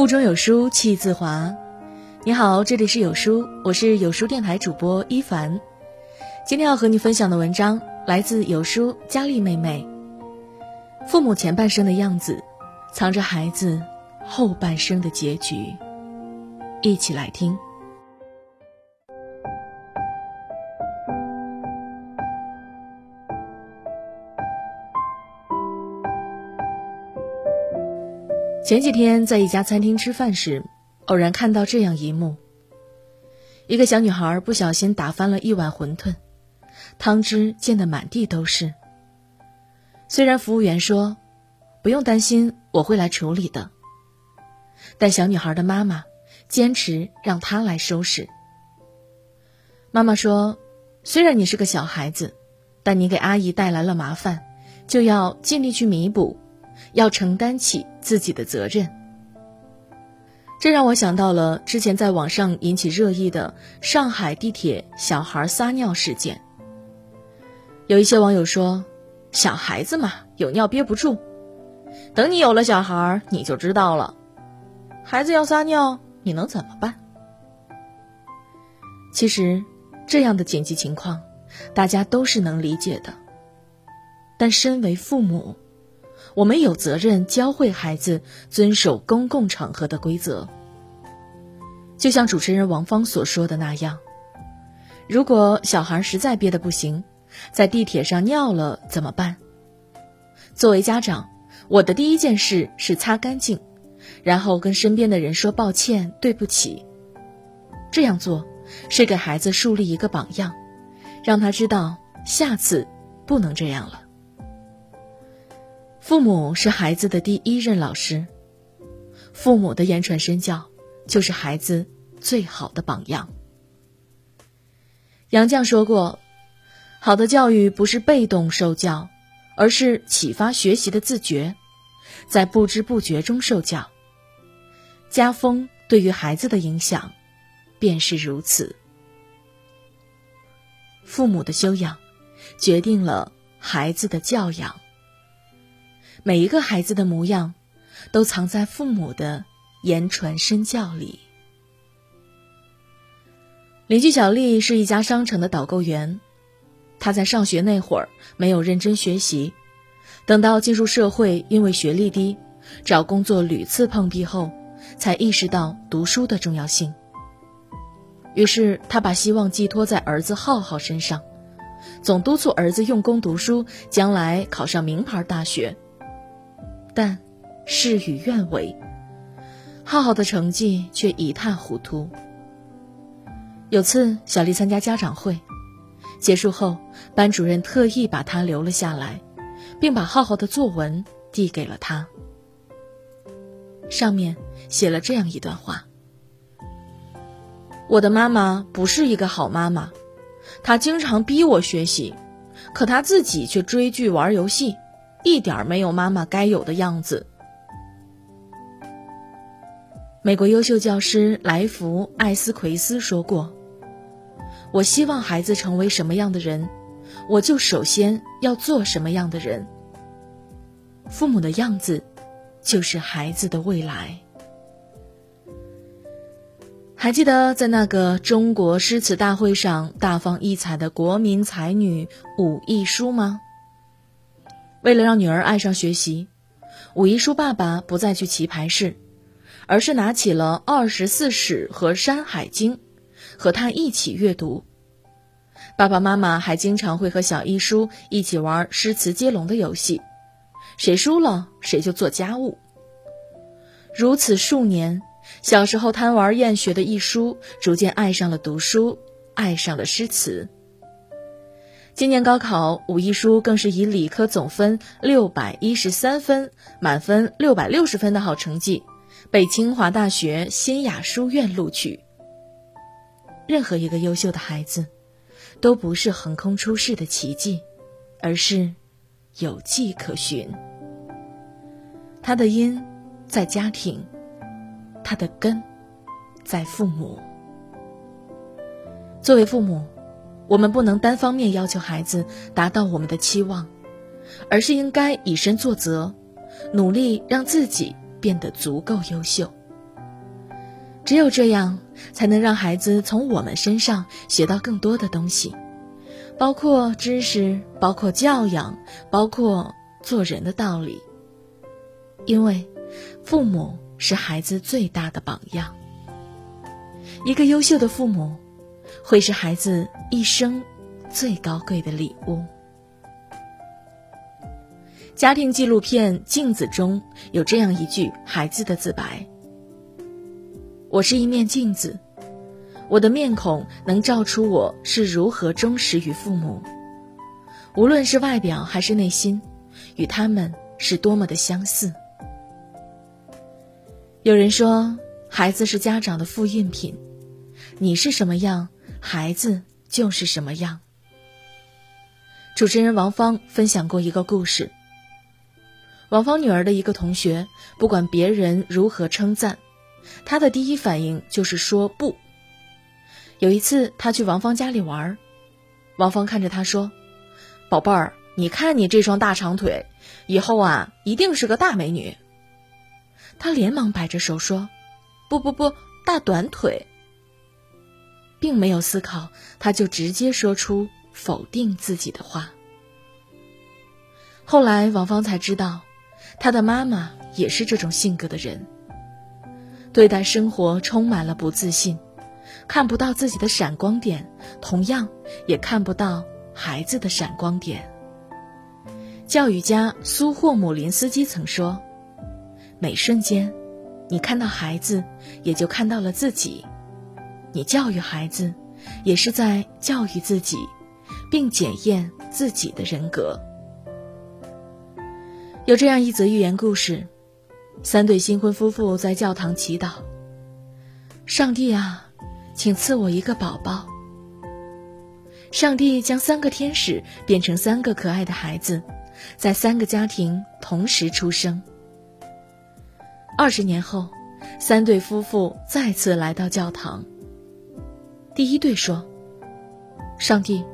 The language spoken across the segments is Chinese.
腹中有书气自华。你好，这里是有书，我是有书电台主播一凡。今天要和你分享的文章来自有书佳丽妹妹。父母前半生的样子，藏着孩子后半生的结局。一起来听。前几天在一家餐厅吃饭时，偶然看到这样一幕：一个小女孩不小心打翻了一碗馄饨，汤汁溅得满地都是。虽然服务员说不用担心，我会来处理的，但小女孩的妈妈坚持让她来收拾。妈妈说：“虽然你是个小孩子，但你给阿姨带来了麻烦，就要尽力去弥补。”要承担起自己的责任，这让我想到了之前在网上引起热议的上海地铁小孩撒尿事件。有一些网友说：“小孩子嘛，有尿憋不住，等你有了小孩，你就知道了。孩子要撒尿，你能怎么办？”其实，这样的紧急情况，大家都是能理解的，但身为父母。我们有责任教会孩子遵守公共场合的规则。就像主持人王芳所说的那样，如果小孩实在憋得不行，在地铁上尿了怎么办？作为家长，我的第一件事是擦干净，然后跟身边的人说抱歉、对不起。这样做是给孩子树立一个榜样，让他知道下次不能这样了。父母是孩子的第一任老师，父母的言传身教就是孩子最好的榜样。杨绛说过：“好的教育不是被动受教，而是启发学习的自觉，在不知不觉中受教。家风对于孩子的影响，便是如此。父母的修养，决定了孩子的教养。”每一个孩子的模样，都藏在父母的言传身教里。邻居小丽是一家商城的导购员，她在上学那会儿没有认真学习，等到进入社会，因为学历低，找工作屡次碰壁后，才意识到读书的重要性。于是，她把希望寄托在儿子浩浩身上，总督促儿子用功读书，将来考上名牌大学。但事与愿违，浩浩的成绩却一塌糊涂。有次小丽参加家长会，结束后，班主任特意把她留了下来，并把浩浩的作文递给了他。上面写了这样一段话：“我的妈妈不是一个好妈妈，她经常逼我学习，可她自己却追剧玩游戏。”一点没有妈妈该有的样子。美国优秀教师莱弗·艾斯奎斯说过：“我希望孩子成为什么样的人，我就首先要做什么样的人。父母的样子，就是孩子的未来。”还记得在那个中国诗词大会上大放异彩的国民才女武亦姝吗？为了让女儿爱上学习，武亦姝爸爸不再去棋牌室，而是拿起了《二十四史》和《山海经》，和她一起阅读。爸爸妈妈还经常会和小亦姝一起玩诗词接龙的游戏，谁输了谁就做家务。如此数年，小时候贪玩厌学的亦姝，逐渐爱上了读书，爱上了诗词。今年高考，武亦姝更是以理科总分六百一十三分、满分六百六十分的好成绩，被清华大学新雅书院录取。任何一个优秀的孩子，都不是横空出世的奇迹，而是有迹可循。他的因在家庭，他的根在父母。作为父母。我们不能单方面要求孩子达到我们的期望，而是应该以身作则，努力让自己变得足够优秀。只有这样，才能让孩子从我们身上学到更多的东西，包括知识，包括教养，包括做人的道理。因为，父母是孩子最大的榜样。一个优秀的父母，会是孩子一生最高贵的礼物。家庭纪录片《镜子》中有这样一句孩子的自白：“我是一面镜子，我的面孔能照出我是如何忠实于父母，无论是外表还是内心，与他们是多么的相似。”有人说，孩子是家长的复印品，你是什么样，孩子就是什么样。主持人王芳分享过一个故事。王芳女儿的一个同学，不管别人如何称赞，她的第一反应就是说不。有一次，她去王芳家里玩，王芳看着她说：“宝贝儿，你看你这双大长腿，以后啊，一定是个大美女。”她连忙摆着手说：“不不不，大短腿。”并没有思考，他就直接说出否定自己的话。后来，王芳才知道。他的妈妈也是这种性格的人，对待生活充满了不自信，看不到自己的闪光点，同样也看不到孩子的闪光点。教育家苏霍姆林斯基曾说：“每瞬间，你看到孩子，也就看到了自己；你教育孩子，也是在教育自己，并检验自己的人格。”有这样一则寓言故事：三对新婚夫妇在教堂祈祷。上帝啊，请赐我一个宝宝。上帝将三个天使变成三个可爱的孩子，在三个家庭同时出生。二十年后，三对夫妇再次来到教堂。第一对说：“上帝，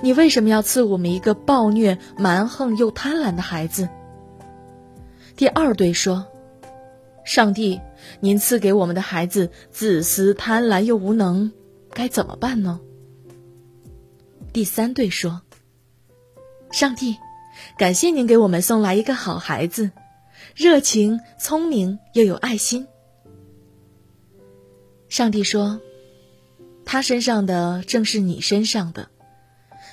你为什么要赐我们一个暴虐、蛮横又贪婪的孩子？”第二对说：“上帝，您赐给我们的孩子自私、贪婪又无能，该怎么办呢？”第三对说：“上帝，感谢您给我们送来一个好孩子，热情、聪明又有爱心。”上帝说：“他身上的正是你身上的，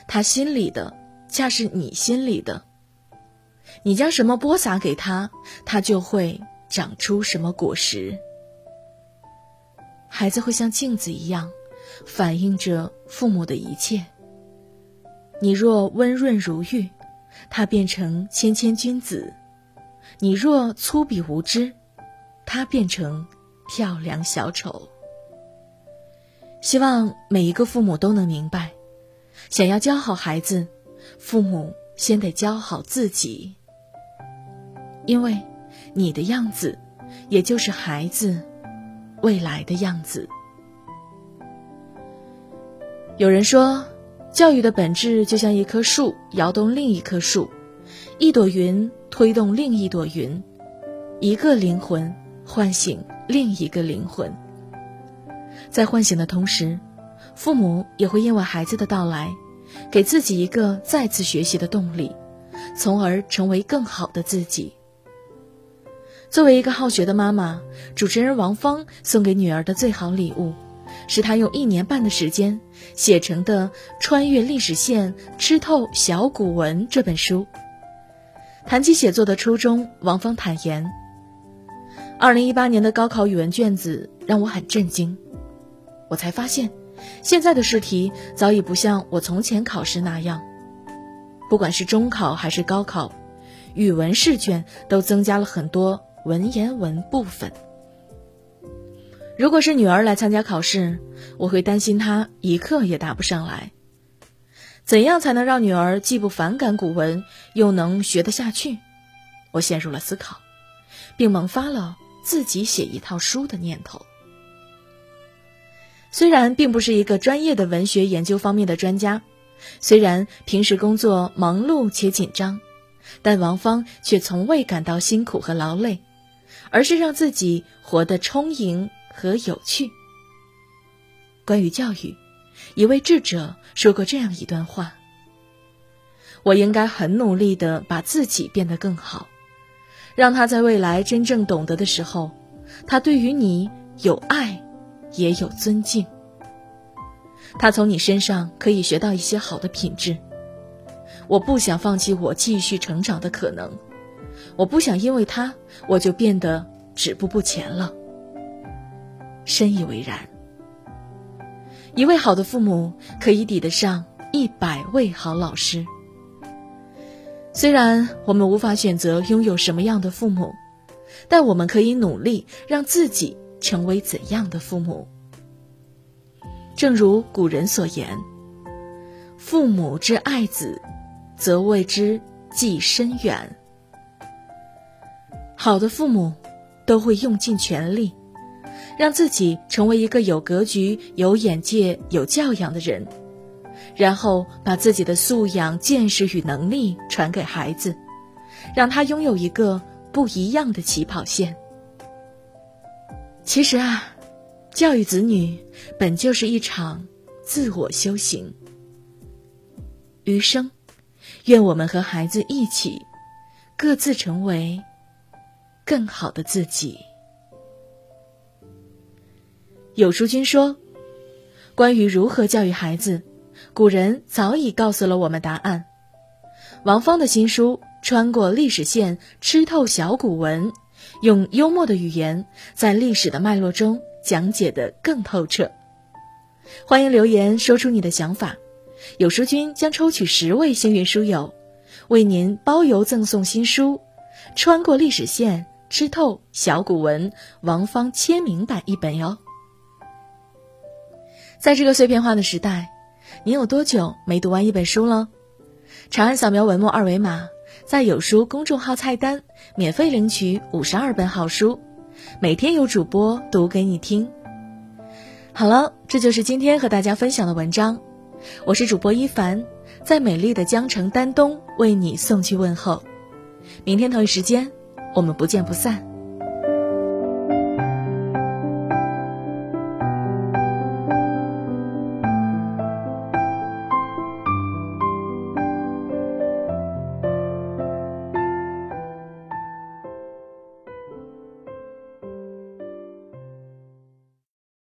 他心里的恰是你心里的。”你将什么播撒给他，他就会长出什么果实。孩子会像镜子一样，反映着父母的一切。你若温润如玉，他变成谦谦君子；你若粗鄙无知，他变成跳梁小丑。希望每一个父母都能明白，想要教好孩子，父母先得教好自己。因为，你的样子，也就是孩子未来的样子。有人说，教育的本质就像一棵树摇动另一棵树，一朵云推动另一朵云，一个灵魂唤醒另一个灵魂。在唤醒的同时，父母也会因为孩子的到来，给自己一个再次学习的动力，从而成为更好的自己。作为一个好学的妈妈，主持人王芳送给女儿的最好礼物，是她用一年半的时间写成的《穿越历史线，吃透小古文》这本书。谈起写作的初衷，王芳坦言：“二零一八年的高考语文卷子让我很震惊，我才发现，现在的试题早已不像我从前考试那样，不管是中考还是高考，语文试卷都增加了很多。”文言文部分，如果是女儿来参加考试，我会担心她一课也答不上来。怎样才能让女儿既不反感古文，又能学得下去？我陷入了思考，并萌发了自己写一套书的念头。虽然并不是一个专业的文学研究方面的专家，虽然平时工作忙碌且紧张，但王芳却从未感到辛苦和劳累。而是让自己活得充盈和有趣。关于教育，一位智者说过这样一段话：“我应该很努力的把自己变得更好，让他在未来真正懂得的时候，他对于你有爱，也有尊敬。他从你身上可以学到一些好的品质。我不想放弃我继续成长的可能，我不想因为他我就变得止步不前了。”深以为然。一位好的父母可以抵得上一百位好老师。虽然我们无法选择拥有什么样的父母，但我们可以努力让自己成为怎样的父母。正如古人所言：“父母之爱子，则为之计深远。”好的父母都会用尽全力。让自己成为一个有格局、有眼界、有教养的人，然后把自己的素养、见识与能力传给孩子，让他拥有一个不一样的起跑线。其实啊，教育子女本就是一场自我修行。余生，愿我们和孩子一起，各自成为更好的自己。有书君说：“关于如何教育孩子，古人早已告诉了我们答案。”王芳的新书《穿过历史线，吃透小古文》，用幽默的语言，在历史的脉络中讲解的更透彻。欢迎留言说出你的想法，有书君将抽取十位幸运书友，为您包邮赠送新书《穿过历史线，吃透小古文》王芳签名版一本哟。在这个碎片化的时代，你有多久没读完一本书了？长按扫描文末二维码，在有书公众号菜单免费领取五十二本好书，每天有主播读给你听。好了，这就是今天和大家分享的文章。我是主播一凡，在美丽的江城丹东为你送去问候。明天同一时间，我们不见不散。